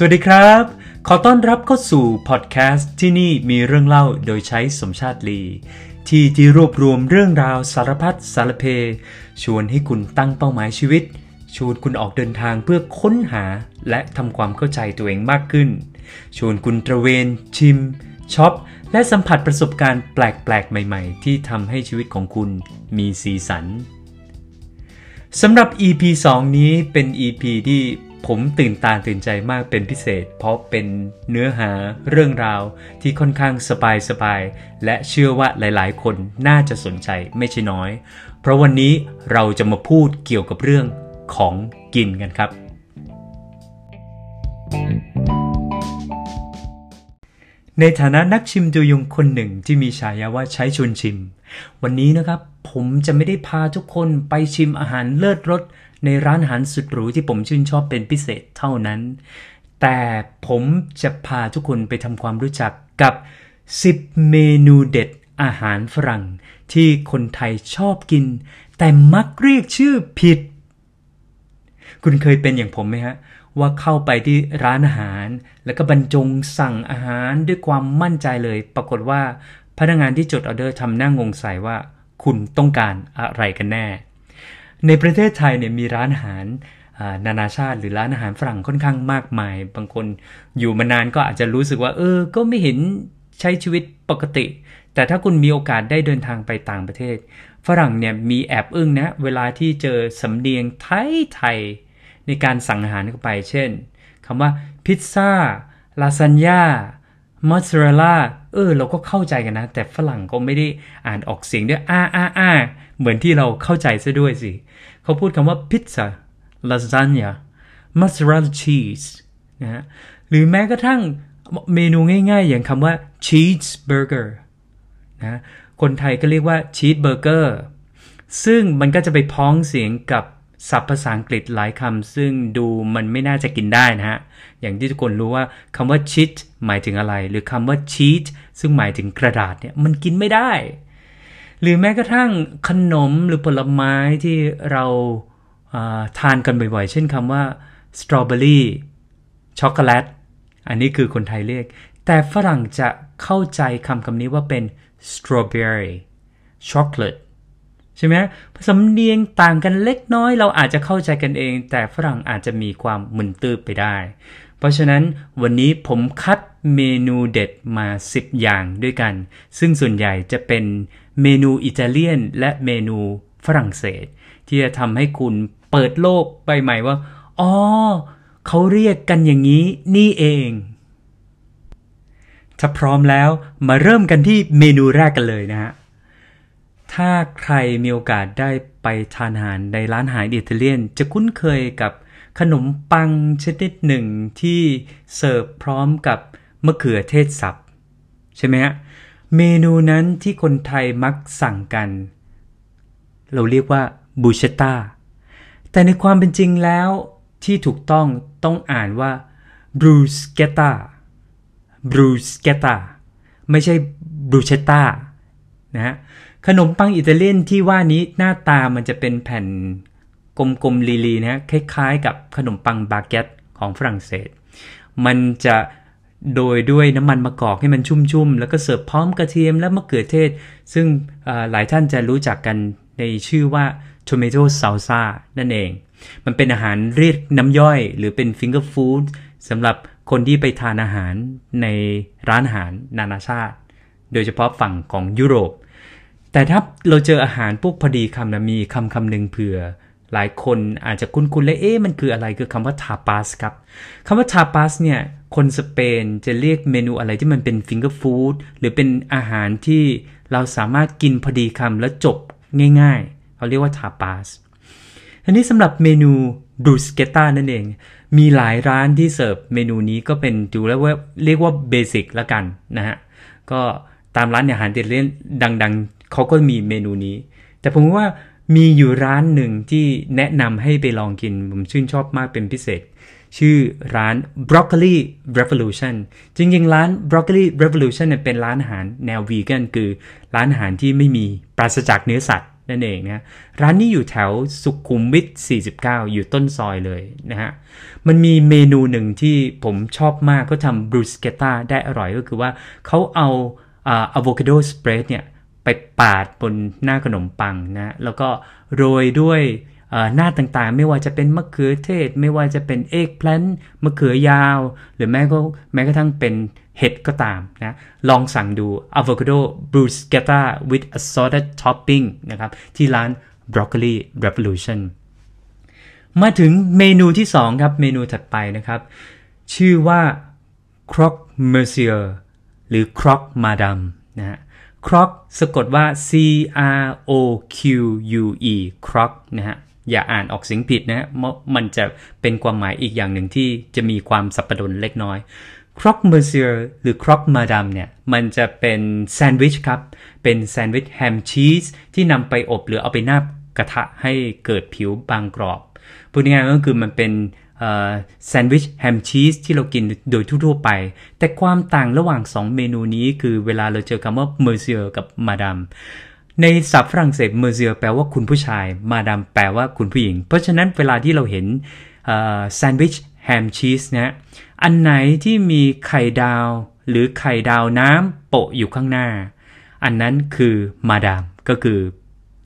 สวัสดีครับ ขอต้อนรับเข้าสู่พอดแคสต์ที่นี่มีเรื่องเล่าโดยใช้สมชาติลี ที่ที่รวบรวมเรื่องราวสารพัดสารเพ ชวนให้คุณตั้งเป้าหมายชีวิต ชวนคุณออกเดินทางเพื่อค้นหาและทำความเข้าใจตัวเองมากขึ้น ชวนคุณตระเวนชิมช็อปและสัมผัสประสบการณ์แปลกๆ ใหม่ๆ ที่ทำให้ชีวิตของคุณมีสีสันสำหรับ EP 2 นี้เป็น EP ที่ ผมตื่นตาตื่นใจมากเป็นพิเศษ เพราะเป็นเนื้อหาเรื่องราวที่ค่อนข้างสบายสบายและเชื่อว่าหลายๆ คนน่าจะสนใจไม่ใช่น้อย เพราะวันนี้เราจะมาพูดเกี่ยวกับเรื่องของกินกันครับ ในฐานะนักชิมตัวยงคนหนึ่งที่มีฉายาว่าใช้ชวนชิม วันนี้นะครับผมจะไม่ได้พาทุกคนไปชิมอาหารเลิศรส ในร้านอาหารสุดหรูที่ผมชื่นชอบเป็นพิเศษเท่านั้น แต่ผมจะพาทุกคนไปทำความรู้จักกับ 10 เมนูเด็ดอาหารฝรั่ง ที่คนไทยชอบกิน แต่มักเรียกชื่อผิด คุณเคยเป็นอย่างผมไหมฮะว่าเข้าไปที่ร้านอาหาร แล้วก็บรรจงสั่งอาหารด้วยความมั่นใจเลย ปรากฏว่าพนักงานที่จดออเดอร์ทำหน้างงใส่ว่า คุณต้องการอะไรกันแน่ ในประเทศไทยเนี่ยมีร้านอาหารนานาชาติหรือร้านอาหารฝรั่งค่อนข้างมากมาย บางคนอยู่มานานก็อาจจะรู้สึกว่า เออ ก็ไม่เห็นใช้ชีวิตปกติ แต่ถ้าคุณมีโอกาสได้เดินทางไปต่างประเทศ ฝรั่งเนี่ยมีแอบอึ้งนะ เวลาที่เจอสำเนียงไทยไทยในการสั่งอาหารเข้าไป เช่นคำว่าพิซซ่าลาซานญ่ามอสซาเรลล่าเออ เราก็เข้าใจกันนะ แต่ฝรั่งก็ไม่ได้อ่านออกเสียงด้วยอ้าอ้าอ้าเหมือนที่เราเข้าใจซะด้วยสิ เขาพูดคำว่า pizza lasagna mozzarella cheese นะฮะหรือแม้กระทั่งเมนูง่ายๆ อย่างคำว่าชีสเบอร์เกอร์นะคนไทยก็เรียกว่าชีสเบอร์เกอร์ซึ่งมันก็จะไปพ้องเสียงกับศัพท์ภาษาอังกฤษหลายคำซึ่งดูมันไม่น่าจะกินได้นะฮะ อย่างที่ทุกคนรู้ว่าคำว่า cheat หมายถึงอะไร หรือคำว่า cheat ซึ่งหมายถึงกระดาษเนี่ยมันกินไม่ได้ หรือแม้กระทั่งขนมหรือผลไม้ที่เราทานกันบ่อยๆ เช่นคำว่า strawberry ช็อกโกแลตอันนี้คือคนไทยเรียก แต่ฝรั่งจะเข้าใจคำคำนี้ว่าเป็น strawberry chocolate ใช่ไหมสำเนียงต่างกันเล็กน้อย เราอาจจะเข้าใจกันเอง แต่ฝรั่งอาจจะมีความมึนตื้อไปได้ เพราะฉะนั้นวันนี้ผมคัดเมนูเด็ดมา 10 อย่างด้วยกัน ซึ่งส่วนใหญ่จะเป็น เมนูอิตาเลียนและเมนูฝรั่งเศส ที่จะทำให้คุณเปิดโลกใบใหม่ว่า อ๋อ เขาเรียกกันอย่างนี้นี่เอง ถ้าพร้อมแล้วมาเริ่มกันที่เมนูแรกกันเลยนะฮะ ถ้าใครมีโอกาสได้ไปทานอาหารในร้านอาหารอิตาเลียน จะคุ้นเคยกับขนมปังชนิดหนึ่งที่เสิร์ฟพร้อมกับมะเขือเทศสับ ใช่ไหมฮะ เมนูนั้นที่คนไทยมักสั่งกัน เราเรียกว่าบูเชต้าแต่ในความเป็นจริงแล้วที่ถูกต้องต้องอ่านว่าบรูสเกตาบรูสเกตาไม่ใช่บรูเชต้านะฮะขนมปังอิตาเลียนที่ว่านี้หน้าตามันจะเป็นแผ่นกลมๆลีๆนะคล้ายๆ กับขนมปังบาเกตของฝรั่งเศส มันจะ โดยด้วยน้ำมันมะกอกให้มันชุ่มๆ แล้วก็เสิร์ฟพร้อมกระเทียมและมะเขือเทศ ซึ่งหลายท่านจะรู้จักกันในชื่อว่า tomato salsa นั่นเอง มันเป็นอาหารเรียกน้ำย่อย หรือเป็น finger food สำหรับคนที่ไปทานอาหารในร้านอาหารนานาชาติ โดยเฉพาะฝั่งของยุโรป แต่ถ้าเราเจออาหารพวกพอดีคำนะมีคำคำหนึ่งเผื่อ หลายคนอาจจะคุ้นๆเลยเอ๊ะมันคืออะไรคือคำว่าทาปาสครับคำว่าทาปาสเนี่ยคนสเปนจะเรียกเมนูอะไรที่มันเป็นฟิงเกอร์ฟู้ดหรือเป็นอาหารที่เราสามารถกินพอดีคำแล้วจบง่ายๆเขาเรียกว่า tapas อันนี้สำหรับเมนู bruschetta นั่นเอง มีหลายร้านที่เสิร์ฟเมนูนี้ก็เป็นดูแล้วว่าเรียกว่า basic ละกันนะฮะ ก็ตามร้านอาหารเด็ดร้านดังๆเขาก็มีเมนูนี้ แต่ผมว่า มีอยู่ร้านหนึ่งที่แนะนำให้ไปลองกิน ผมชื่นชอบมากเป็นพิเศษ ชื่อร้าน Broccoli Revolution จริงๆ ร้าน Broccoli Revolution เป็นร้านอาหารแนววีแกนคือ ร้านอาหารที่ไม่มีปราศจากเนื้อสัตว์นั่นเองนะร้านนี้อยู่แถวสุขุมวิท 49 อยู่ต้นซอยเลยนะฮะ มันมีเมนูหนึ่งที่ผมชอบมากก็ทำบรูสเกต้าได้อร่อยก็คือว่าเขาเอาอะโวคาโดสเปรดเนี่ย ไปปาดบนหน้าขนมปังนะแล้วก็โรยด้วยหน้าต่างๆ ไม่ว่าจะเป็นมะเขือเทศ ไม่ว่าจะเป็นเอ็กแพลนมะเขือยาว หรือแม้ก็แม้กระทั่งเป็นเห็ดก็ตามนะลองสั่งดู avocado bruschetta with assorted topping นะครับที่ร้าน broccoli revolution มาถึงเมนูที่ 2 ครับ เมนูถัดไปนะครับ ชื่อว่า croque monsieur หรือ croque madame นะฮะ croque สะกดว่า c r o q u e croque นะฮะ อย่าอ่านออกเสียงผิดนะมันจะเป็นความหมายอีกอย่างหนึ่งที่จะมีความสับปะรดเล็กน้อยครอกเมอร์เซียหรือครอกมาดามเนี่ยมันจะเป็นแซนด์วิชครับ เป็นแซนด์วิชแฮมชีสที่นำไปอบหรือเอาไปนาบกระทะให้เกิดผิวบางกรอบ พูดง่ายๆก็คือมันเป็น แซนด์วิชแฮมชีสที่เรากินโดยทั่วไป แต่ความต่างระหว่าง 2 เมนูนี้คือเวลาเราเจอคำว่าเมอร์เซียกับมาดามในศัพท์ฝรั่งเศสเมอร์เซียแปลว่าคุณผู้ชาย มาดามแปลว่าคุณผู้หญิง เพราะฉะนั้นเวลาที่เราเห็นแซนด์วิชแฮมชีสนะอันไหนที่มีไข่ดาว หรือไข่ดาวน้ำโปะอยู่ข้างหน้า อันนั้นคือมาดามก็คือ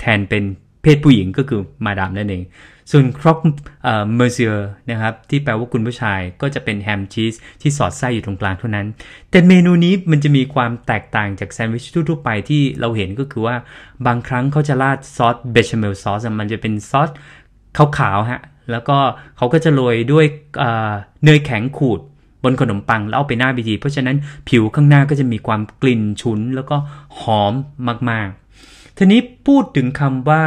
แทนเป็นเพศผู้หญิงก็คือมาดามนั่นเอง ส่วนครอกเมอร์เซียนะครับที่แปลว่าคุณผู้ชายก็จะเป็นแฮมชีสที่สอดไส้อยู่ตรงกลางเท่านั้น แต่เมนูนี้มันจะมีความแตกต่างจากแซนด์วิชทั่วไปที่เราเห็นก็คือว่าบางครั้งเขาจะราดซอส béchamel ซอสมันจะเป็นซอสขาวๆฮะแล้วก็เขาก็จะโรยด้วยเนยแข็งขูดบนขนมปังแล้วเอาไปหน้าพิธีเพราะฉะนั้นผิวข้างหน้าก็จะมีความกลิ่นฉุน แล้วก็หอมมากๆ ทีนี้พูดถึงคำว่า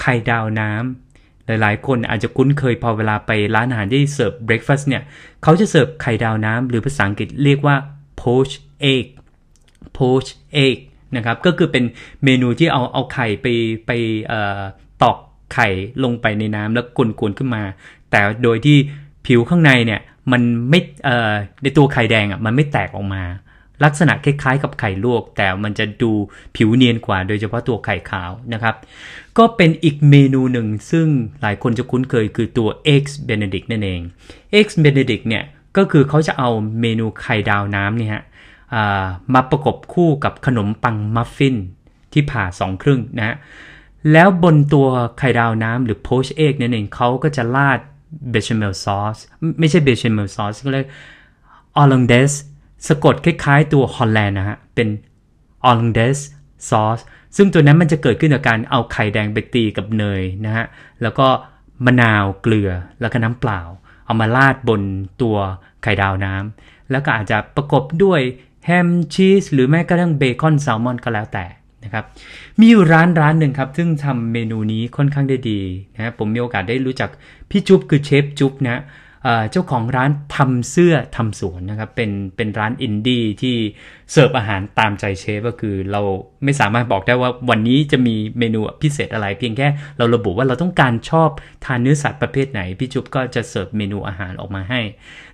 ไข่ดาวน้ำ หลายๆ คนอาจจะคุ้นเคยพอเวลาไปร้านอาหารที่เสิร์ฟ breakfast เนี่ย เขาจะเสิร์ฟไข่ดาวน้ำหรือภาษาอังกฤษเรียกว่า poached egg poached egg นะครับ ก็คือเป็นเมนูที่เอาเอาไข่ไปไปตอกไข่ลงไปในน้ำแล้วกวนๆขึ้นมา แต่โดยที่ผิวข้างในเนี่ยมันไม่ในตัวไข่แดงอะมันไม่แตกออกมา ลักษณะคล้ายๆกับไข่ลวก แต่มันจะดูผิวเนียนกว่า โดยเฉพาะตัวไข่ขาวนะครับ ก็เป็นอีกเมนูหนึ่งซึ่งหลายคนจะคุ้นเคยคือตัว eggs benedict นั่นเอง eggs benedict เนี่ยก็คือเขาจะเอาเมนูไข่ดาวน้ำเนี่ยฮะมาประกบคู่กับขนมปังมัฟฟินที่ผ่าสองครึ่งนะแล้วบนตัวไข่ดาวน้ำหรือ poached egg นั่นเองเขาก็จะราดเบชเมลซอสไม่ใช่เบชเมลซอสก็เลยออลังเดส สะกดคล้ายๆตัวฮอลแลนด์นะฮะ เป็นออลเดสซอสซึ่งตัวนั้นมันจะเกิดขึ้นจากการเอาไข่แดงไปตีกับเนยนะฮะ แล้วก็มะนาวเกลือแล้วก็น้ำเปล่า เอามาราดบนตัวไข่ดาวน้ำแล้วก็อาจจะประกบด้วยแฮมชีสหรือแม้กระทั่งเบคอนแซลมอนก็แล้วแต่นะครับมีอยู่ร้านร้านหนึ่งครับ ซึ่งทำเมนูนี้ค่อนข้างได้ดีนะผมมีโอกาสได้รู้จักพี่จุ๊บคือเชฟจุ๊บนะ เจ้าของร้านทำเสื้อทำสวนนะครับเป็นเป็นร้านอินดี้ที่เสิร์ฟอาหารตามใจเชฟก็คือเราไม่สามารถบอกได้ว่าวันนี้จะมีเมนูพิเศษอะไร เพียงแค่เราระบุว่าเราต้องการชอบทานเนื้อสัตว์ประเภทไหน พี่จุ๊บก็จะเสิร์ฟเมนูอาหารออกมาให้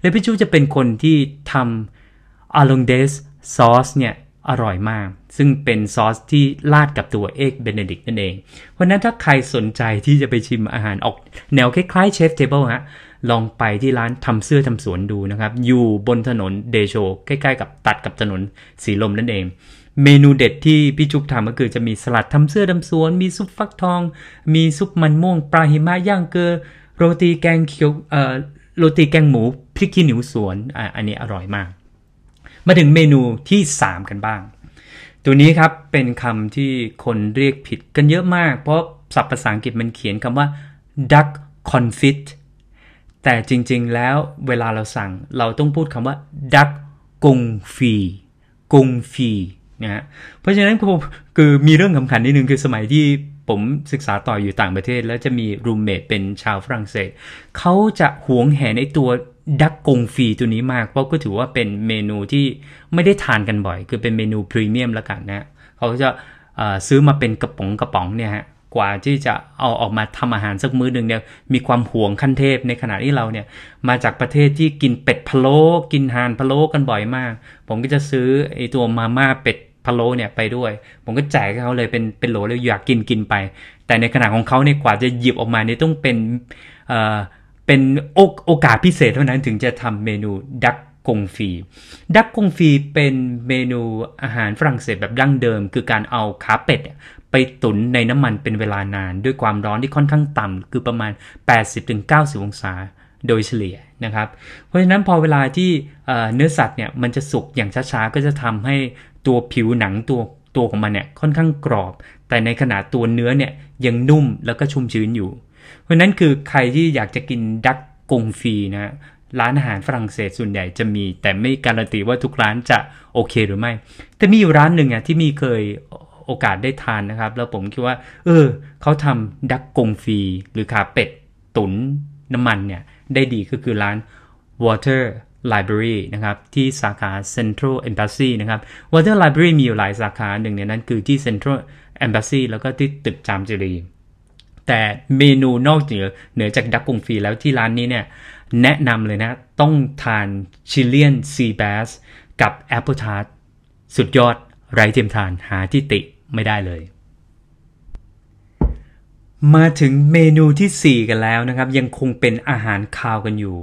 และพี่จุ๊บจะเป็นคนที่ทำ hollandaise sauce เนี่ยอร่อยมาก ซึ่งเป็นซอสที่ราดกับตัว egg benedict นั่นเอง เพราะนั้นถ้าใครสนใจที่จะไปชิมอาหารออกแนวคล้ายๆ chef's table ฮะ ลองไปที่ร้านทำเสื้อทำสวนดูนะครับ อยู่บนถนนเดโชใกล้ๆกับตัดกับถนนสีลมนั่นเอง เมนูเด็ดที่พี่จุ๊บทำก็คือจะมีสลัดทำเสื้อทำสวน มีซุปฟักทอง มีซุปมันม่วง ปลาหิมะย่างเกลือ โรตีแกงเขียวเอ่อโรตีแกงหมูพริกขี้หนูสวนอ่าอันนี้อร่อยมาก มาถึงเมนูที่ 3 กันบ้าง ตัวนี้ครับเป็นคำที่คนเรียกผิดกันเยอะมาก เพราะศัพท์ภาษาอังกฤษมันเขียนคำว่า duck confit แต่จริงๆแล้วเวลาเราสั่งเราต้องพูดคำว่าดักกงฟีกงฟีนะฮะเพราะฉะนั้นผมคือมีเรื่องสำคัญนิดนึงคือสมัยที่ผมศึกษาต่ออยู่ต่างประเทศ แล้วจะมีรูมเมทเป็นชาวฝรั่งเศสเขาจะหวงแหนในตัวดักกงฟีตัวนี้มาก เพราะก็ถือว่าเป็นเมนูที่ไม่ได้ทานกันบ่อย คือเป็นเมนูพรีเมียมล้วกันนะเขาจะซื้อมาเป็นกระป๋องกระป๋องเนี่ยฮะ กว่าที่จะเอาออกมาทำอาหารสักมื้อหนึ่งเนี่ยมีความห่วงขั้นเทพในขณะที่เราเนี่ยมาจากประเทศที่กินเป็ดพะโล้กินห่านพะโล้กันบ่อยมาก ผมก็จะซื้อไอตัวมาม่าเป็ดพะโล้เนี่ยไปด้วย ผมก็แจกเขาเลยเป็นเป็นโหลเลยอยากกินกินไป แต่ในขณะของเขาเนี่ยกว่าจะหยิบออกมาเนี่ยต้องเป็นเอ่อเป็นโอโอกาสพิเศษเท่านั้นถึงจะทำเมนูดักกงฟี ดักกงฟีเป็นเมนูอาหารฝรั่งเศสแบบดั้งเดิม คือการเอาขาเป็ด ไปตุ๋นในน้ำมันเป็นเวลานาน ด้วยความร้อนที่ค่อนข้างต่ำคือประมาณ 80-90 องศาโดยเฉลี่ยนะครับ เพราะฉะนั้นพอเวลาที่เนื้อสัตว์เนี่ยมันจะสุกอย่างช้าๆ ก็จะทำให้ตัวผิวหนังตัวตัวของมันเนี่ยค่อนข้างกรอบ แต่ในขณะตัวเนื้อเนี่ยยังนุ่มแล้วก็ชุ่มชื้นอยู่ เพราะนั้นคือใครที่อยากจะกินดักกงฟีนะร้านอาหารฝรั่งเศสส่วนใหญ่จะมี แต่ไม่การันตีว่าทุกร้านจะโอเคหรือไม่ แต่มีอยู่ร้านหนึ่งอะที่มีเคย โอกาสได้ทานนะครับ แล้วผมคิดว่า เออเขาทำดักกงฟี หรือขาเป็ดตุนน้ำมันเนี่ย ได้ดีก็คือร้าน Water Library นะครับ ที่สาขา Central Embassy นะครับ Water Library มีอยู่หลายสาขาหนึ่งในนั้นคือที่ Central Embassy แล้วก็ที่ตึกจามจุรีแต่เมนูนอกเหนือเหนือจาก duck confit แล้วที่ร้านนี้เนี่ย แนะนำเลยนะ ต้องทาน Chilean sea bass กับ apple tart สุดยอดไร้เทียมทานหาที่ติ ไม่ได้เลย มาถึงเมนูที่ 4 กันแล้วนะครับ ยังคงเป็นอาหารคาวกันอยู่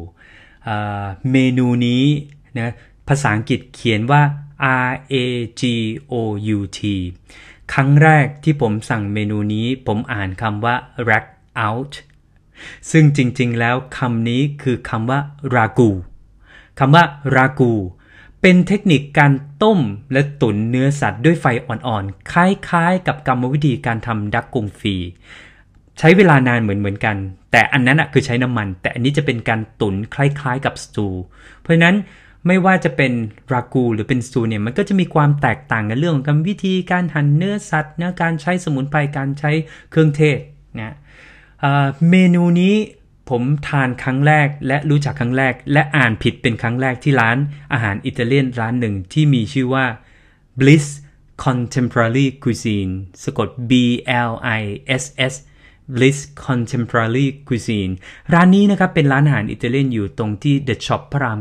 เมนูนี้นะภาษาอังกฤษเขียนว่า R A G O U T ครั้งแรกที่ผมสั่งเมนูนี้ผมอ่านคำว่า rack out ซึ่งจริงๆแล้วคำนี้คือคำว่ารากูคำว่ารากู เป็นเทคนิคการต้มและตุ๋นเนื้อสัตว์ด้วยไฟอ่อนๆ คล้ายๆ กับกรรมวิธีการทำดักกงฟี ใช้เวลานานเหมือนๆกัน แต่อันนั้นอะคือใช้น้ำมัน แต่อันนี้จะเป็นการตุ๋นคล้ายๆ กับสตู เพราะนั้นไม่ว่าจะเป็นรากูหรือเป็นสตูเนี่ยมันก็จะมีความแตกต่างกันเรื่องของวิธีการหั่นเนื้อสัตว์นะการใช้สมุนไพรการใช้เครื่องเทศนะเมนูนี้ ผมทานครั้งแรกและรู้จักครั้งแรก และอ่านผิดเป็นครั้งแรกที่ร้านอาหารอิตาเลียนร้านหนึ่งที่มีชื่อว่า Bliss Contemporary Cuisine สะกด B L I S S Bliss Contemporary Cuisine ร้านนี้นะครับเป็นร้านอาหารอิตาเลียนอยู่ตรงที่ The Shop พระราม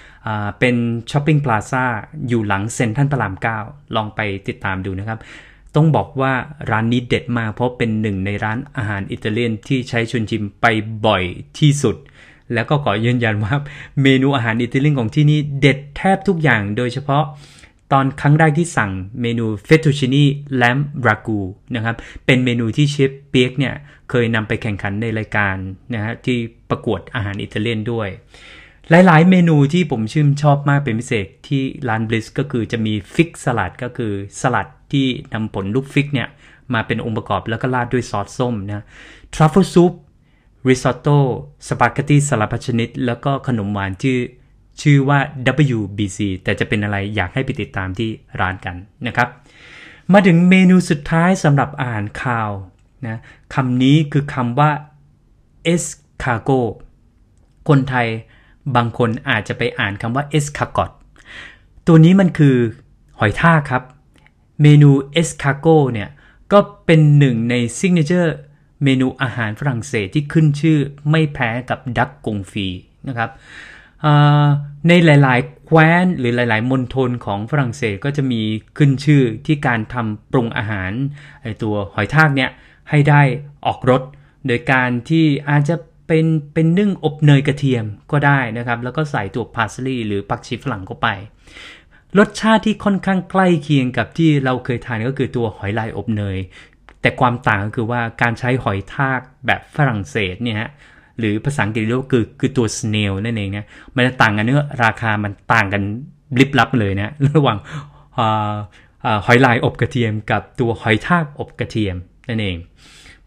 9 เป็น shopping plaza อยู่หลังเซ็นทรัลพระราม 9 ลองไปติดตามดูนะครับ ต้องบอกว่าร้านนี้เด็ดมากเพราะเป็นหนึ่งในร้านอาหารอิตาเลียนที่ใช้ชวนชิมไปบ่อยที่สุด แล้วก็ขอยืนยันว่าเมนูอาหารอิตาเลียนของที่นี่เด็ดแทบทุกอย่างโดยเฉพาะตอนครั้งแรกที่สั่งเมนู fettuccine lamb raguนะครับเป็นเมนูที่เชฟเปียกเนี่ยเคยนำไปแข่งขันในรายการนะฮะที่ประกวดอาหารอิตาเลียนด้วย หลาย ๆ เมนูที่ผมชื่นชอบมากเป็นพิเศษที่ร้านบลิสก็คือจะมี fig salad ก็คือสลัด ที่นำผลลูก fig เนี่ย มาเป็นองค์ประกอบแล้วก็ราดด้วยซอสส้มนะ truffle soup risotto สปาเกตตีสลัดพัชนิด แล้วก็ขนมหวานชื่อชื่อว่า WBC แต่จะเป็นอะไรอยากให้ไปติดตามที่ร้านกันนะครับ มาถึงเมนูสุดท้ายสำหรับอาหารคาวนะคำนี้คือคำว่า escargot คนไทยบางคนอาจจะไปอ่านคำว่า escargot ตัวนี้มันคือหอยทากครับ เมนู escargot เนี่ย ก็เป็นหนึ่งใน signature เมนูอาหารฝรั่งเศสที่ขึ้นชื่อไม่แพ้กับ duck confit นะครับในหลาย ๆ แคว้นหรือหลาย ๆ มณฑลของฝรั่งเศสก็จะมีขึ้นชื่อที่การทำปรุงอาหารไอตัวหอยทากเนี่ยให้ได้ออกรสโดยการที่อาจจะเป็นเป็นนึ่งอบเนยกระเทียมก็ได้นะครับ แล้วก็ใส่ตัวพาสลีย์หรือผักชีฝรั่งเข้าไป รสชาติที่ค่อนข้างใกล้เคียงกับที่เราเคยทานก็คือตัวหอยลายอบเนย แต่ความต่างก็คือว่าการใช้หอยทากแบบฝรั่งเศสเนี่ยฮะหรือภาษาอังกฤษเรียกว่าคือคือตัว snail นั่นเองเนี่ยมันต่างกันเนื้อราคามันต่างกันลิบลับเลยนะระหว่างหอยลายอบกระเทียมกับตัวหอยทากอบกระเทียมนั่นเอง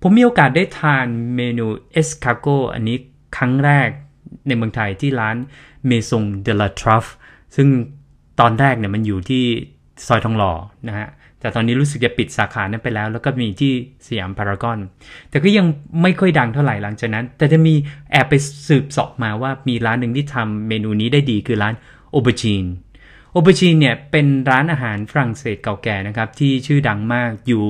ผมมีโอกาสได้ทานเมนู escargot อันนี้ครั้งแรกในเมืองไทยที่ร้าน Maison de la Truffe ซึ่ง ตอนแรกเนี่ยมันอยู่ที่ซอยทองหล่อนะฮะแต่ตอนนี้รู้สึกจะปิดสาขานั้นไปแล้ว แล้วก็มีที่สยามพารากอน แต่ก็ยังไม่ค่อยดังเท่าไหร่หลังจากนั้น แต่จะมีแอบไปสืบสอบมาว่ามีร้านหนึ่งที่ทำเมนูนี้ได้ดีคือร้านโอเบอร์จีนโอเบอร์จีนเนี่ยเป็นร้านอาหารฝรั่งเศสเก่าแก่นะครับที่ชื่อดังมากอยู่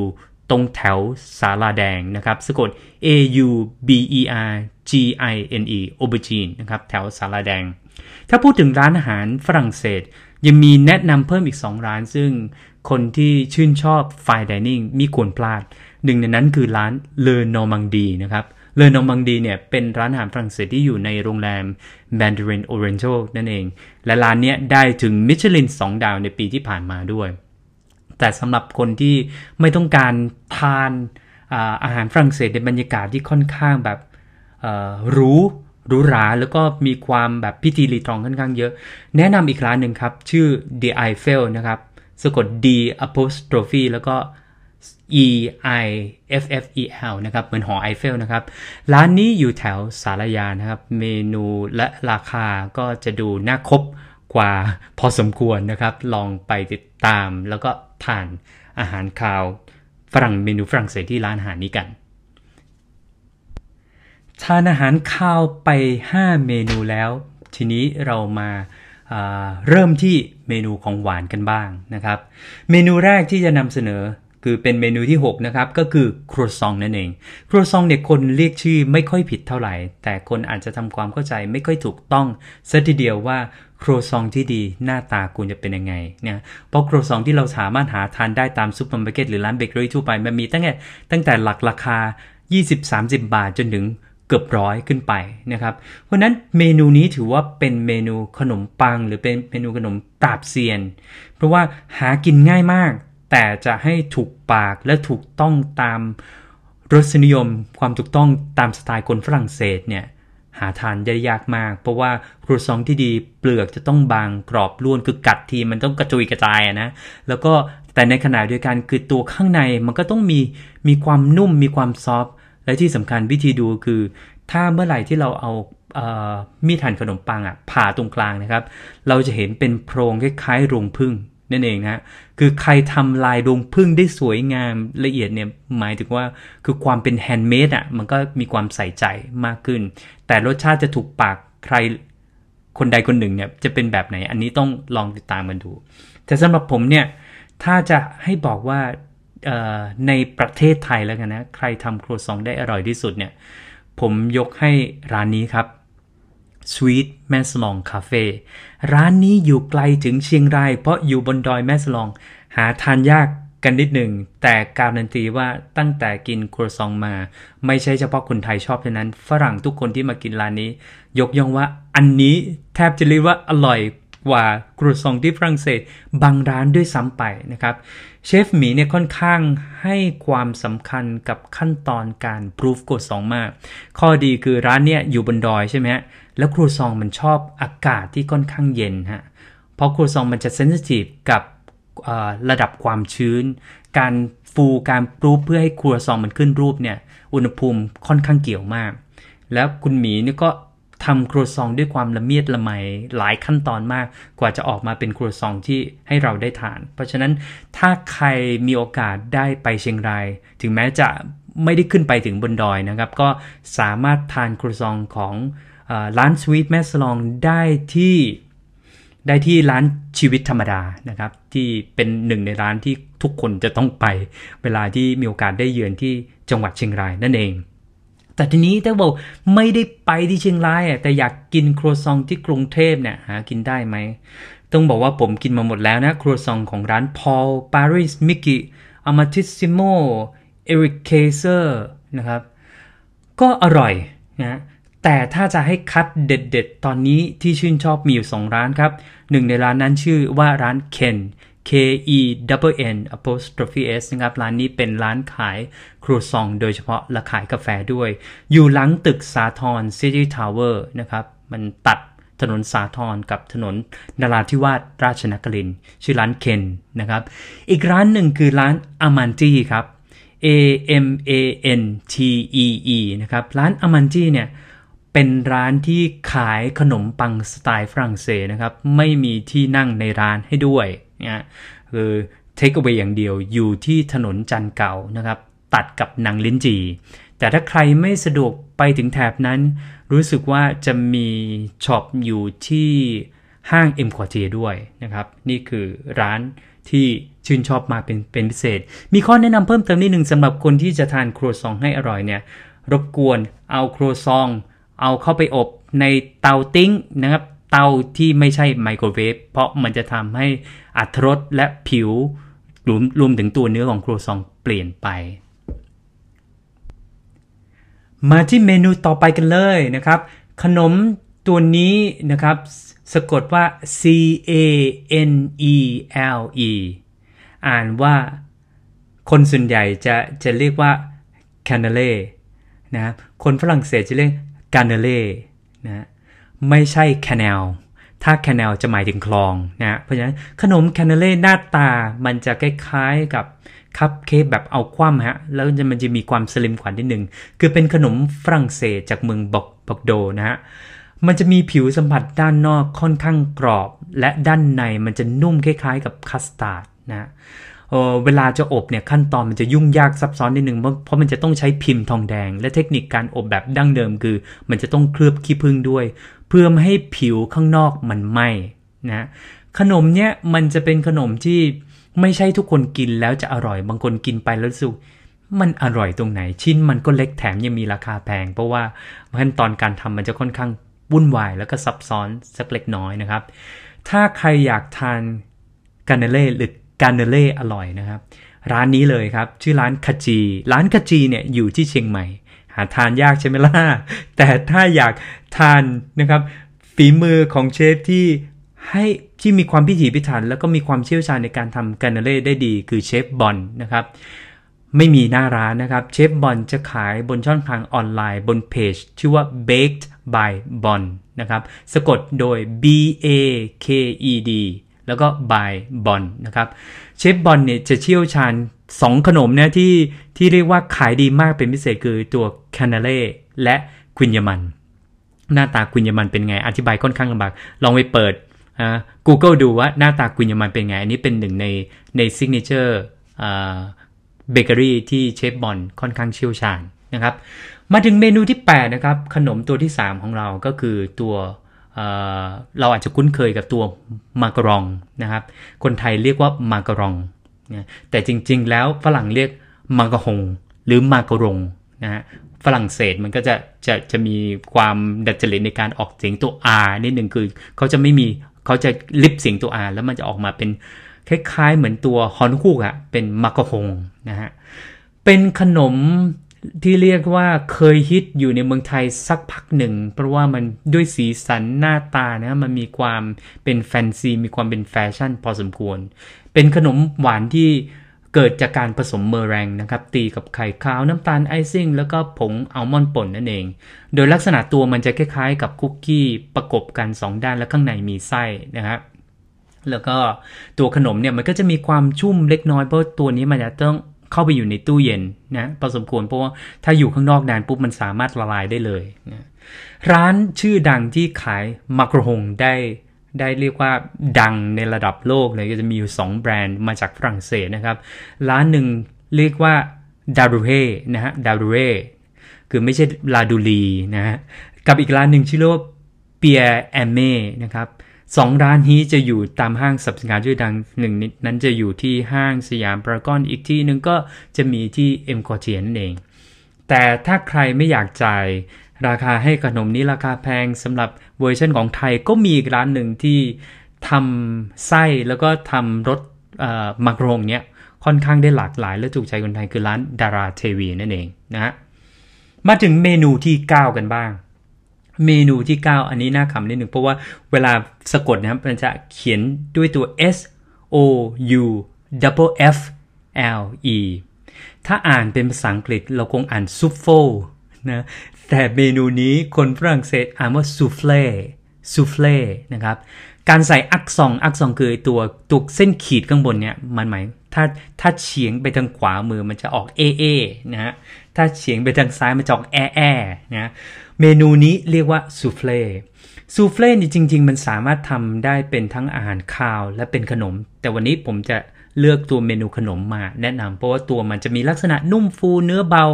ตรงแถวสาลาแดงนะครับสะกด A U B E R G I N E โอเบอร์จีนนะครับแถวสาลาแดง ถ้าพูดถึงร้านอาหารฝรั่งเศส ยังมีแนะนำเพิ่มอีก 2 ร้านซึ่งคนที่ชื่นชอบไฟดิเนิ่งมีควรพลาด หนึ่งในนั้นคือร้านเลอนอมังดีนะครับเลอนอมังดีเนี่ยเป็นร้านอาหารฝรั่งเศสที่อยู่ในโรงแรม Mandarin Oriental นั่นเอง และร้านเนี้ยได้ถึงมิชลิน 2 ดาวในปีที่ผ่านมาด้วย แต่สำหรับคนที่ไม่ต้องการทานอาอาหารฝรั่งเศสในบรรยากาศที่ค่อนข้างแบบรู้ หรูหราแล้วก็มีความแบบพิธีรีตรองค่อนข้างเยอะ แนะนำอีกร้านหนึ่งครับ ชื่อ The Eiffel นะครับสะกด D apostrophe แล้วก็ E I F F E L นะครับ เหมือนหอไอเฟลนะครับ ร้านนี้อยู่แถวสารยานะครับ เมนูและราคาก็จะดูน่าคบกว่าพอสมควรนะครับ ลองไปติดตามแล้วก็ทานอาหารคาวฝรั่งเมนูฝรั่งเศสที่ร้านอาหารนี้กัน ทานอาหารข้าวไป 5 เมนูแล้ว ทีนี้เรามาเริ่มที่เมนูของหวานกันบ้างนะครับ เมนูแรกที่จะนำเสนอคือเป็นเมนูที่ 6 นะครับ ก็คือครัวซองนั่นเอง ครัวซองเนี่ยคนเรียกชื่อไม่ค่อยผิดเท่าไหร่ แต่คนอาจจะทำความเข้าใจไม่ค่อยถูกต้องซะทีเดียวว่าครัวซองที่ดีหน้าตาควรจะเป็นยังไงเนี่ยเพราะครัวซองที่เราสามารถหาทานได้ตามซุปเปอร์มาร์เก็ตหรือร้านเบเกอรี่ทั่วไปมันมีตั้งแต่ตั้งแต่หลักราคา 20-30 บาทจนถึง เกือบร้อยขึ้นไปนะครับ เพราะนั้นเมนูนี้ถือว่าเป็นเมนูขนมปัง หรือเป็นเมนูขนมปราบเซียน เพราะว่าหากินง่ายมาก แต่จะให้ถูกปากและถูกต้องตามรสนิยมความถูกต้องตามสไตล์คนฝรั่งเศสเนี่ยหาทานได้ยากมาก เพราะว่าครูซองที่ดีเปลือกจะต้องบางกรอบล้วนคือกัดทีมันต้องกระจุยกระจายนะแล้วก็แต่ในขณะเดียวกันคือตัวข้างในมันก็ต้องมีมีความนุ่มมีความ soft และที่สำคัญวิธีดูคือ ถ้าเมื่อไหร่ที่เราเอามีดหั่นขนมปังอะผ่าตรงกลางนะครับ เราจะเห็นเป็นโพรงคล้ายๆรวงผึ้งนั่นเองนะคือใครทำลายรวงผึ้งได้สวยงามละเอียดเนี่ยหมายถึงว่าคือความเป็น handmade อะมันก็มีความใส่ใจมากขึ้น แต่รสชาติจะถูกปากใครคนใดคนหนึ่งเนี่ยจะเป็นแบบไหนอันนี้ต้องลองติดตามกันดู แต่สำหรับผมเนี่ยถ้าจะให้บอกว่า ในประเทศไทยแล้วกันนะ ใครทำครัวซองได้อร่อยที่สุดเนี่ย ผมยกให้ร้านนี้ครับ Sweet แม่สลองคาเฟ่ร้านนี้อยู่ไกลถึงเชียงราย เพราะอยู่บนดอยแม่สลอง หาทานยากกันนิดหนึ่ง แต่การันตีว่าตั้งแต่กินครัวซองมา ไม่ใช่เฉพาะคนไทยชอบเท่านั้น ฝรั่งทุกคนที่มากินร้านนี้ ยกย่องว่าอันนี้แทบจะเรียกว่าอร่อย กว่าครัวซองที่ฝรั่งเศสบางร้านด้วยซ้ำไปนะครับ เชฟหมีเนี่ยค่อนข้างให้ความสำคัญกับขั้นตอนการพรูฟกดสองมาก ข้อดีคือร้านเนี่ยอยู่บนดอยใช่ไหมฮะ แล้วครัวซองมันชอบอากาศที่ค่อนข้างเย็นฮะ เพราะครัวซองมันจะเซนซิทีฟกับระดับความชื้น การฟูการปรูฟเพื่อให้ครัวซองมันขึ้นรูปเนี่ย อุณหภูมิค่อนข้างเกี่ยวมาก แล้วคุณหมีนี่ก็ ทำครัวซองด้วยความละเมียดละไมหลายขั้นตอนมากกว่าจะออกมาเป็นครัวซองที่ให้เราได้ทาน เพราะฉะนั้นถ้าใครมีโอกาสได้ไปเชียงราย ถึงแม้จะไม่ได้ขึ้นไปถึงบนดอยนะครับ ก็สามารถทานครัวซองของอร้านสวีทแมสลองได้ที่ได้ที่ร้านชีวิตธรรมดานะครับ ที่เป็นหนึ่งในร้านที่ทุกคนจะต้องไป เวลาที่มีโอกาสได้เยือนที่จังหวัดเชียงรายนั่นเอง แต่ทีนี้ถ้าบอกไม่ได้ไปที่เชียงรายอะแต่อยากกินครัวซองที่กรุงเทพเนี่ยหากินได้ไหม ต้องบอกว่าผมกินมาหมดแล้วนะ ครัวซองของร้าน Paul Paris Mikki อามาติซิโม Eric Kayser นะครับ ก็อร่อยนะแต่ถ้าจะให้คัดเด็ดๆ ตอนนี้ที่ชื่นชอบมีอยู่ 2 ร้านครับหนึ่งในร้านนั้นชื่อว่าร้านเคน K E W N apostrophe S นะครับ ร้านนี้เป็นร้านขายครัวซองโดยเฉพาะและขายกาแฟด้วย อยู่หลังตึกสาทร City Tower นะครับ มันตัดถนนสาทรกับถนนนาราธิวาสราชนครินชื่อร้านเคนนะครับ อีกร้านหนึ่งคือร้านอามันจีครับ A M A N T E E นะครับ ร้านอามันจีเนี่ยเป็นร้านที่ขายขนมปังสไตล์ฝรั่งเศสนะครับ ไม่มีที่นั่งในร้านให้ด้วย นะคือ take away อย่างเดียวอยู่ที่ถนนจันทน์เก่านะครับ ตัดกับนางลิ้นจี แต่ถ้าใครไม่สะดวกไปถึงแถบนั้น รู้สึกว่าจะมี shop อยู่ที่ห้างเอ็มควอเทียด้วยนะครับ นี่คือร้านที่ชื่นชอบมาเป็นเป็นพิเศษ มีข้อแนะนำเพิ่มเติมนิดหนึ่งสำหรับคนที่จะทานครัวซองให้อร่อยเนี่ย รบกวนเอาครัวซอง เอาเข้าไปอบในเตาติ้งนะครับ เตาที่ไม่ใช่ไมโครเวฟเพราะมันจะทำให้อัตรสและผิวรวมรวมถึงตัวเนื้อของครัวซองเปลี่ยนไป มาที่เมนูต่อไปกันเลยนะครับ ขนมตัวนี้นะครับ สะกดว่า C A N E L E อ่านว่าคนส่วนใหญ่จะจะเรียกว่า c a n n e l e นะคนฝรั่งเศสจะเรียก c a n n e l e นะ ไม่ใช่ canal ถ้า canal จะหมายถึงคลองนะเพราะฉะนั้นขนม c a n n e l e หน้าตามันจะคล้ายๆกับคัพเค้กแบบเอาคว่ำฮะ แล้วมันจะมีความสลิมกว่านิดนึง คือเป็นขนมฝรั่งเศสจากเมืองบอกบอกโดนะฮะ มันจะมีผิวสัมผัสด้านนอกค่อนข้างกรอบ และด้านในมันจะนุ่มคล้ายๆกับคัสตาร์ดนะเเวลาจะอบเนี่ยขั้นตอนมันจะยุ่งยากซับซ้อนนิดนึง เพราะมันจะต้องใช้พิมพ์ทองแดง และเทคนิคการอบแบบดั้งเดิมคือ มันจะต้องเคลือบขี้ผึ้งด้วย เพื่อไม่ให้ผิวข้างนอกมันไหม้นะขนมเนี้ยมันจะเป็นขนมที่ไม่ใช่ทุกคนกินแล้วจะอร่อยบางคนกินไปแล้วรู้สึกมันอร่อยตรงไหน ชิ้นมันก็เล็กแถมยังมีราคาแพง เพราะว่าขั้นตอนการทำมันจะค่อนข้างวุ่นวายแล้วก็ซับซ้อนสักเล็กน้อยนะครับ ถ้าใครอยากทานกาเนเล่หรือกาเนเล่อร่อยนะครับ ร้านนี้เลยครับ ชื่อร้านคาจี ร้านคาจีเนี่ยอยู่ที่เชียงใหม่ หาทานยากใช่ไหมล่ะ แต่ถ้าอยากทานนะครับ ฝีมือของเชฟที่ให้ที่มีความพิถีพิถัน แล้วก็มีความเชี่ยวชาญในการทำกาเนเล่ได้ดีคือเชฟบอลนะครับไม่มีหน้าร้านนะครับ เชฟบอลจะขายบนช่องทางออนไลน์บนเพจ ชื่อว่า baked by bon นะครับสะกดโดย b a k e d แล้วก็ by bon นะครับเชฟบอลเนี่ยจะเชี่ยวชาญ 2ขนมเนะที่ที่เรียกว่าขายดีมากเป็นพิเศษคือตัว canelé และ kouign-amann หน้าตา kouign-amann เป็นไง อธิบายค่อนข้างลำบาก ลองไปเปิด Google ดูว่าหน้าตา kouign-amann เป็นไง อันนี้เป็นหนึ่งในใน signature เบเกอรี่ที่เชฟบอลค่อนข้างเชี่ยวชาญนะครับ มาถึงเมนูที่ 8 นะครับ ขนมตัวที่ 3 ของเราก็คือตัวเเราอาจจะคุ้นเคยกับตัวมาการองนะครับ คนไทยเรียกว่ามาการอง นะแต่จริงๆ แล้วฝรั่งเรียกมากะฮงหรือมากรงนะฮะฝรั่งเศสมันก็จะจะจะมีความดัดจริตในการออกเสียงตัว R นิดหนึ่งคือเขาจะไม่มีเขาจะลิบเสียงตัว R แล้วมันจะออกมาเป็นคล้ายๆ เหมือนตัวฮอนคูกอะเป็นมักกะฮงนะฮะเป็นขนม ที่เรียกว่าเคยฮิตอยู่ในเมืองไทยสักพักหนึ่ง เพราะว่ามันด้วยสีสันหน้าตานะมันมีความเป็นแฟนซี มีความเป็นแฟชั่นพอสมควร เป็นขนมหวานที่เกิดจากการผสมเมอแรงนะครับ ตีกับไข่ขาวน้ำตาล icing แล้วก็ผงอัลมอนด์ป่นนั่นเอง โดยลักษณะตัวมันจะคล้ายๆ กับคุกกี้ประกบกัน 2 ด้านแล้วข้างในมีไส้นะครับแล้วก็ตัวขนมเนี่ยมันก็จะมีความชุ่มเล็กน้อยเพราะตัวนี้มันจะต้อง เข้าไปอยู่ในตู้เย็นนะพอสมควรเพราะว่าถ้าอยู่ข้างนอกนานปุ๊บมันสามารถละลายได้เลยนะร้านชื่อดังที่ขายมักโรฮงได้ได้เรียกว่าดังในระดับโลกเลยก็จะมีอยู่ 2 แบรนด์มาจากฝรั่งเศสนะครับ ร้านหนึ่งเรียกว่าดารูเฮนะฮะดารูเฮคือไม่ใช่ลาดูลีนะฮะกับอีกร้านหนึ่งชื่อว่าPierre Hermé นะครับ สองร้านนี้จะอยู่ตามห้างสรรพสินค้าชื่อดังหนึ่งนั้นจะอยู่ที่ห้างสยามพารากอนอีกที่หนึ่งก็จะมีที่เอ็มควอเทียร์นั่นเอง แต่ถ้าใครไม่อยากจ่ายราคาให้ขนมนี้ราคาแพงสำหรับเวอร์ชันของไทยก็มีอีกร้านหนึ่งที่ทำไส้แล้วก็ทำรส macaron เนี้ยค่อนข้างได้หลากหลายและถูกใจคนไทยคือร้านดาราเทวีนั่นเองนะฮะมาถึงเมนูที่ 9 กันบ้าง เมนูที่ 9 อันนี้น่าขำนิดหนึ่ง เพราะว่าเวลาสะกดนะครับมันจะเขียนด้วยตัว S O U double F L E ถ้าอ่านเป็นภาษาอังกฤษเราคงอ่านซุฟโฟนะแต่เมนูนี้คนฝรั่งเศสอ่านว่าซูเฟ่ซูเฟ่นะครับการใส่อักซอง อักซองคือตัวตัวเส้นขีดข้างบนเนี่ยมันหมายถ้าถ้าเฉียงไปทางขวามือมันจะออกเอเอนะฮะถ้าเฉียงไปทางซ้ายมันจะออกแอแอนะ เมนูนี้เรียกว่า soufflé soufflé นี่จริง ๆ มันสามารถทำได้เป็นทั้งอาหารคาวและเป็นขนม แต่วันนี้ผมจะเลือกตัวเมนูขนมมาแนะนำเพราะว่าตัวมันจะมีลักษณะนุ่มฟูเนื้อเบา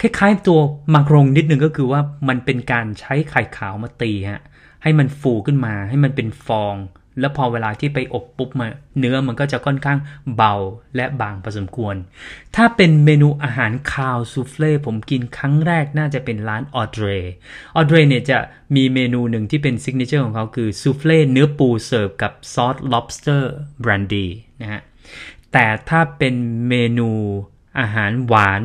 คล้ายๆ ตัว macaron นิดนึงก็คือว่ามันเป็นการใช้ไข่ขาวมาตีฮะให้มันฟูขึ้นมาให้มันเป็นฟอง แล้วพอเวลาที่ไปอบปุ๊บมาเนื้อมันก็จะค่อนข้างเบาและบางพอสมควร ถ้าเป็นเมนูอาหารคาว soufflé ผมกินครั้งแรกน่าจะเป็นร้าน Audrey Audrey เนี่ยจะมีเมนูหนึ่งที่เป็น signature ของเขาคือ soufflé เนื้อปูเสิร์ฟกับซอส lobster brandy นะฮะแต่ถ้าเป็นเมนูอาหารหวาน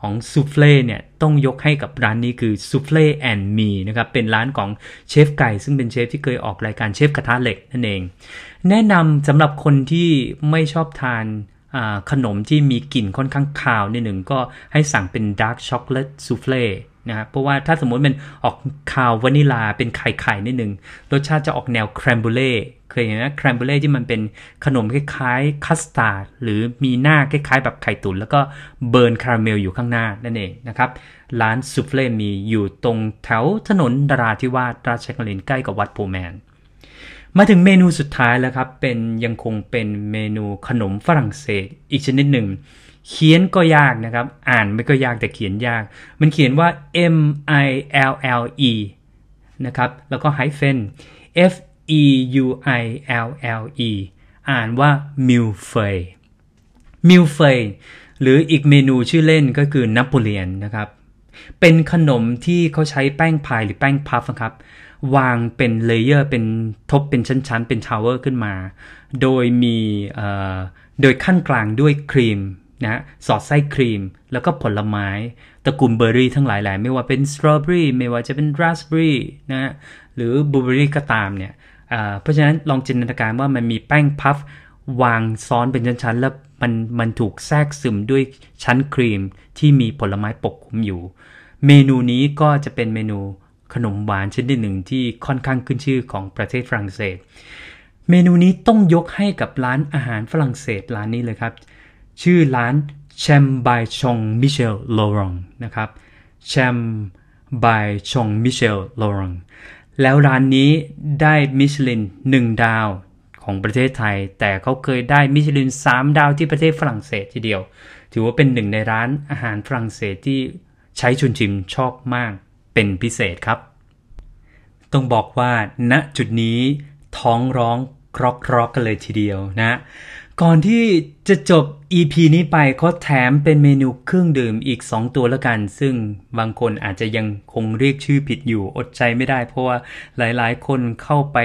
ของ soufflé เนี่ยต้องยกให้กับร้านนี้คือ Soufflé and Me นะครับเป็นร้านของเชฟไก่ ซึ่งเป็นเชฟที่เคยออกรายการเชฟกระทะเหล็กนั่นเอง แนะนำสำหรับคนที่ไม่ชอบทานขนมที่มีกลิ่นค่อนข้างคาวนิดหนึ่งก็ให้สั่งเป็น dark chocolate soufflé นะครับเพราะว่าถ้าสมมติมันออกคาววานิลาเป็นไข่ไข่นิดหนึ่งรสชาติจะออกแนว crème brûlée เคยเห็นไหม crème brûlée ที่มันเป็นขนมคล้ายๆคัสตาร์ดหรือมีหน้าคล้ายๆ แบบไข่ตุ๋นแล้วก็ burn คาราเมลอยู่ข้างหน้านั่นเองนะครับ ร้านซูเฟ่มีอยู่ตรงแถวถนนดาราธิวาสราชกลินใกล้กับวัดโพแมน มาถึงเมนูสุดท้ายแล้วครับเป็นยังคงเป็นเมนูขนมฝรั่งเศสอีกชนิดหนึ่ง เขียนก็ยากนะครับ อ่านไม่ก็ยากแต่เขียนยาก มันเขียนว่า M I L L E นะครับ แล้วก็ hyphen F E U I L L E อ่านว่า m i l f e y m i l f e y หรืออีกเมนูชื่อเล่นก็คือนโปเลียนนะครับ เป็นขนมที่เขาใช้แป้งพายหรือแป้ง puff ครับ วางเป็น layer เป็นทบเป็นชั้น ๆ เป็น tower ขึ้นมา โดยมีโดยคั่นกลางด้วยครีม นะสอดไส้ครีม แล้วก็ผลไม้ตระกูลเบอร์รี่ทั้งหลายแหล่ไม่ว่าเป็นสตรอเบอรี่ไม่ว่าจะเป็นราสเบอรี่นะหรือบลูเบอรี่ก็ตามเนี่ยเพราะฉะนั้นลองจินตนาการว่ามันมีแป้งพัฟวางซ้อนเป็นชั้นๆ แล้วมันมันถูกแทรกซึมด้วยชั้นครีมที่มีผลไม้ปกคลุมอยู่ เมนูนี้ก็จะเป็นเมนูขนมหวานชนิดหนึ่งที่ค่อนข้างขึ้นชื่อของประเทศฝรั่งเศส เมนูนี้ต้องยกให้กับร้านอาหารฝรั่งเศสร้านนี้เลยครับ ชื่อร้านแชมบายชงมิเชลโลรองนะครับแชมบายชงมิเชลโลรองแล้วร้านนี้ได้มิชลิน 1 ดาวของประเทศไทย แต่เขาเคยได้มิชลิน 3 ดาวที่ประเทศฝรั่งเศสทีเดียว ถือว่าเป็นหนึ่งในร้านอาหารฝรั่งเศสที่ใช้ชุนชิมชอบมากเป็นพิเศษครับ ต้องบอกว่าณจุดนี้ท้องร้องครอกครอกกันเลยทีเดียวนะ ก่อนที่จะจบ EP นี้ไปเขาแถมเป็นเมนูเครื่องดื่มอีก 2 ตัวละกัน ซึ่งบางคนอาจจะยังคงเรียกชื่อผิดอยู่อดใจไม่ได้ เพราะว่าหลายๆ คนเข้าไป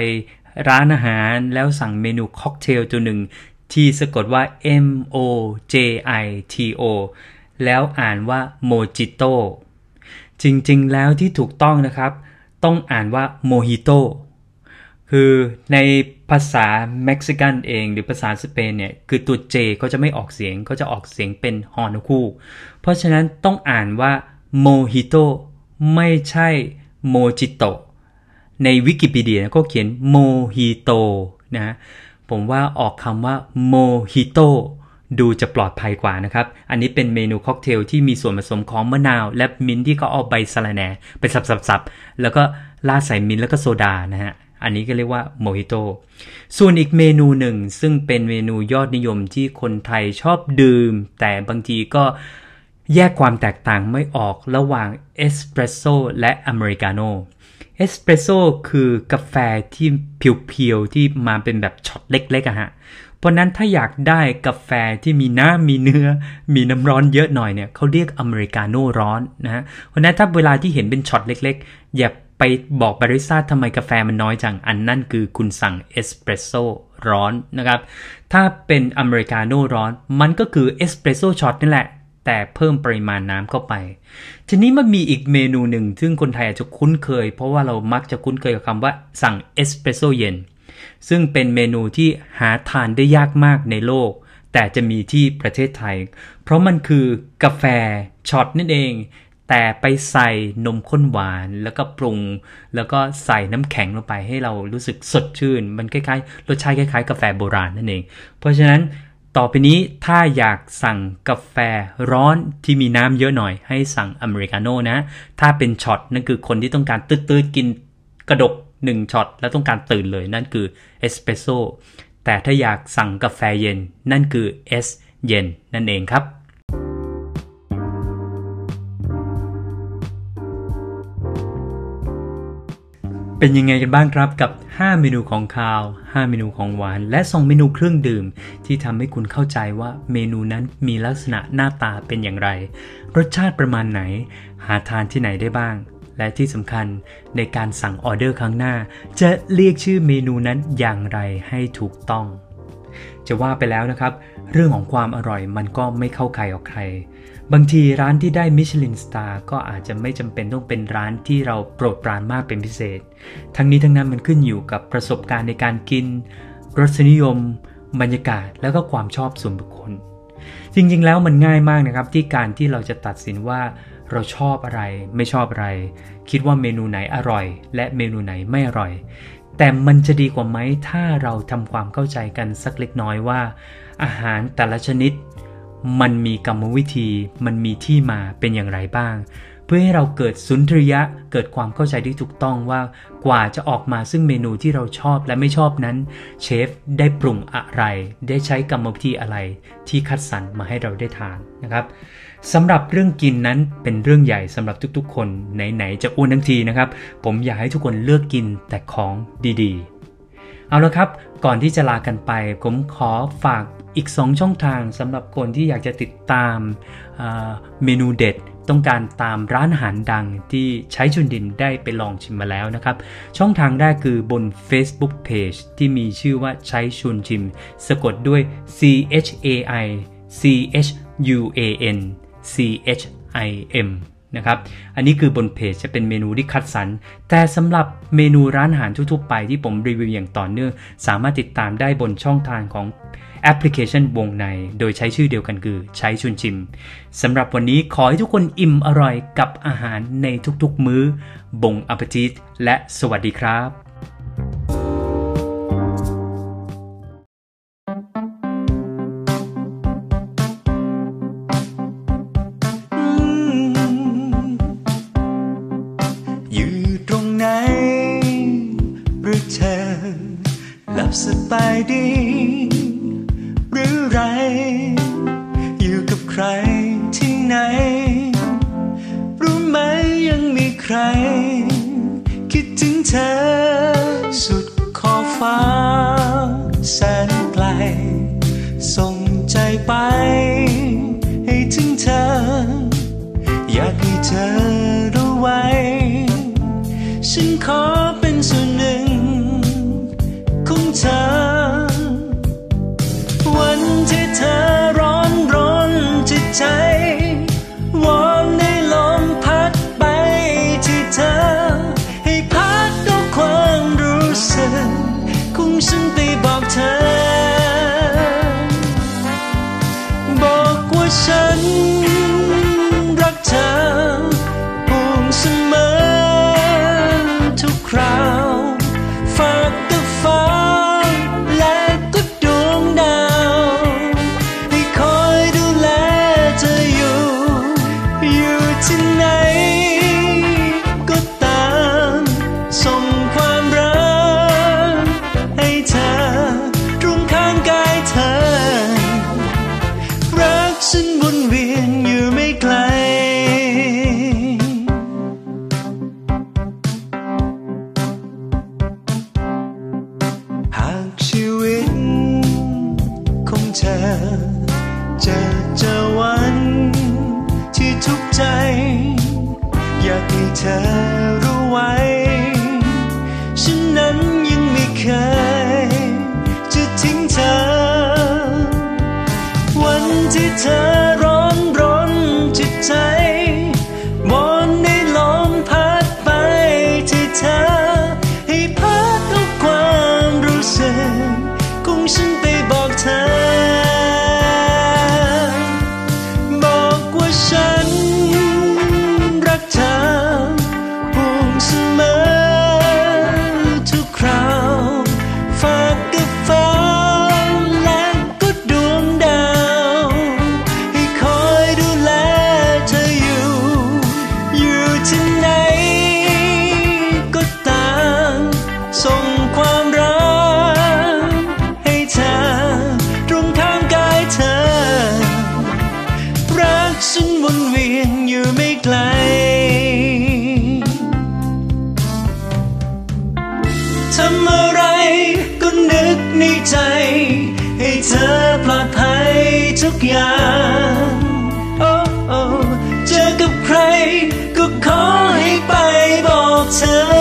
ร้านอาหารแล้วสั่งเมนูค็อกเทลตัวหนึ่ง ที่สะกดว่า M O J I T O แล้วอ่านว่าโมจิโตจริงๆ แล้วที่ถูกต้องนะครับ ต้องอ่านว่าโมฮิโต คือในภาษาเม็กซิกันเองหรือภาษาสเปนเนี่ย คือตัว J เขาจะไม่ออกเสียงเขาจะออกเสียงเป็นฮ นกฮูก เพราะฉะนั้นต้องอ่านว่าโมฮิโตไม่ใช่โมจิโตในวิกิพีเดียก็เขียนโมฮิโตนะผมว่าออกคำว่าโมฮิโตดูจะปลอดภัยกว่านะครับ อันนี้เป็นเมนูค็อกเทลที่มีส่วนผสมของมะนาว และมิ้นต์ที่เขาเอาใบสะระแหน่ไปสับๆๆแล้วก็ราดใส่มิ้นต์แล้วก็โซดานะฮะ อันนี้ก็เรียกว่าโมฮิโต ส่วนอีกเมนูหนึ่ง ซึ่งเป็นเมนูยอดนิยมที่คนไทยชอบดื่ม แต่บางทีก็แยกความแตกต่างไม่ออกระหว่างเอสเปรสโซและอเมริกาโน่เอสเปรสโซคือกาแฟที่เพียวๆ ที่มาเป็นแบบช็อตเล็กๆอะฮะ เพราะนั้นถ้าอยากได้กาแฟที่มีน้ำมีเนื้อ มีน้ำร้อนเยอะหน่อยเนี่ยเขาเรียกอเมริกาโน่ร้อนนะฮะ เพราะนั้นถ้าเวลาที่เห็นเป็นช็อตเล็กๆ อย่า ไปบอกบาริสต้าทำไมกาแฟมันน้อยจัง อันนั่นคือคุณสั่งเอสเปรสโซ่ร้อนนะครับ ถ้าเป็นอเมริกาโน่ร้อน มันก็คือเอสเปรสโซ่ช็อตนี่แหละ แต่เพิ่มปริมาณน้ำเข้าไป ทีนี้มันมีอีกเมนูหนึ่ง ซึ่งคนไทยอาจจะคุ้นเคย เพราะว่าเรามักจะคุ้นเคยกับคำว่าสั่งเอสเปรสโซ่เย็น ซึ่งเป็นเมนูที่หาทานได้ยากมากในโลก แต่จะมีที่ประเทศไทย เพราะมันคือกาแฟช็อตนั่นเอง แต่ไปใส่นมข้นหวานแล้วก็ปรุง แล้วก็ใส่น้ำแข็งลงไปให้เรารู้สึกสดชื่น มันคล้ายๆรสชาติคล้ายๆ กาแฟโบราณนั่นเอง เพราะฉะนั้นต่อไปนี้ถ้าอยากสั่งกาแฟร้อนที่มีน้ำเยอะหน่อย ให้สั่งอเมริกาโน่นะ ถ้าเป็นช็อตนั่นคือคนที่ต้องการตืดๆกินกระดก1ช็อตแล้วต้องการตื่นเลยนั่นคือเอสเปรสโซ่แต่ถ้าอยากสั่งกาแฟเย็นนั่นคือเอสเย็นนั่นเองครับ เป็นยังไงกันบ้างครับกับ 5 เมนูของคาว 5 เมนูของหวาน และ 2 เมนูเครื่องดื่ม ที่ทำให้คุณเข้าใจว่าเมนูนั้นมีลักษณะหน้าตาเป็นอย่างไร รสชาติประมาณไหน หาทานที่ไหนได้บ้าง และที่สำคัญในการสั่งออเดอร์ครั้งหน้า จะเรียกชื่อเมนูนั้นอย่างไรให้ถูกต้อง จะว่าไปแล้วนะครับ เรื่องของความอร่อยมันก็ไม่เข้าใครออกใคร บางทีร้านที่ได้มิชลินสตาร์ก็อาจจะไม่จำเป็นต้องเป็นร้านที่เราโปรดปรานมากเป็นพิเศษ ทั้งนี้ทั้งนั้นมันขึ้นอยู่กับประสบการณ์ในการกิน รสนิยม บรรยากาศ แล้วก็ความชอบส่วนบุคคล จริงๆ แล้วมันง่ายมากนะครับที่การที่เราจะตัดสินว่าเราชอบอะไร ไม่ชอบอะไร คิดว่าเมนูไหนอร่อย และเมนูไหนไม่อร่อย แต่มันจะดีกว่าไหมถ้าเราทำความเข้าใจกันสักเล็กน้อยว่า อาหารแต่ละชนิด มันมีกรรมวิธี มันมีที่มาเป็นอย่างไรบ้าง เพื่อให้เราเกิดสุนทรียะ เกิดความเข้าใจที่ถูกต้องว่ากว่าจะออกมาซึ่งเมนูที่เราชอบและไม่ชอบนั้นเชฟได้ปรุงอะไร ได้ใช้กรรมวิธีอะไรที่คัดสรรมาให้เราได้ทานนะครับสำหรับเรื่องกินนั้นเป็นเรื่องใหญ่สำหรับทุกๆ คนไหนๆจะอ้วนทั้งทีนะครับ ผมอยากให้ทุกคนเลือกกินแต่ของดีๆ เอาละครับ ก่อนที่จะลากันไป ผมขอฝาก อีก 2 ช่องทางสำหรับคนที่อยากจะติดตามเมนูเด็ด ต้องการตามร้านอาหารดังที่ใช้ชุนดินได้ไปลองชิมมาแล้วนะครับ ช่องทางแรกคือบน Facebook Page ที่มีชื่อว่าใช้ชุนชิม สะกดด้วย C H A I C H U A N C H I M นะครับ อันนี้คือบนเพจจะเป็นเมนูที่คัดสรร แต่สำหรับเมนูร้านอาหารทั่วๆไปที่ผมรีวิวอย่างต่อเนื่อง สามารถติดตามได้บนช่องทางของแอปพลิเคชันวงใน โดยใช้ชื่อเดียวกันคือใช้ชุนชิมสำหรับวันนี้ขอให้ทุกคนอิ่มอร่อยกับอาหารในทุกๆมื้อบงอัปจิตและสวัสดีครับ วัน เธอรู้ไว้ ให้เธอปลอดภัยทุกอย่างโอ้โอ้เจอกับใครก็ขอให้ไปบอกเธอ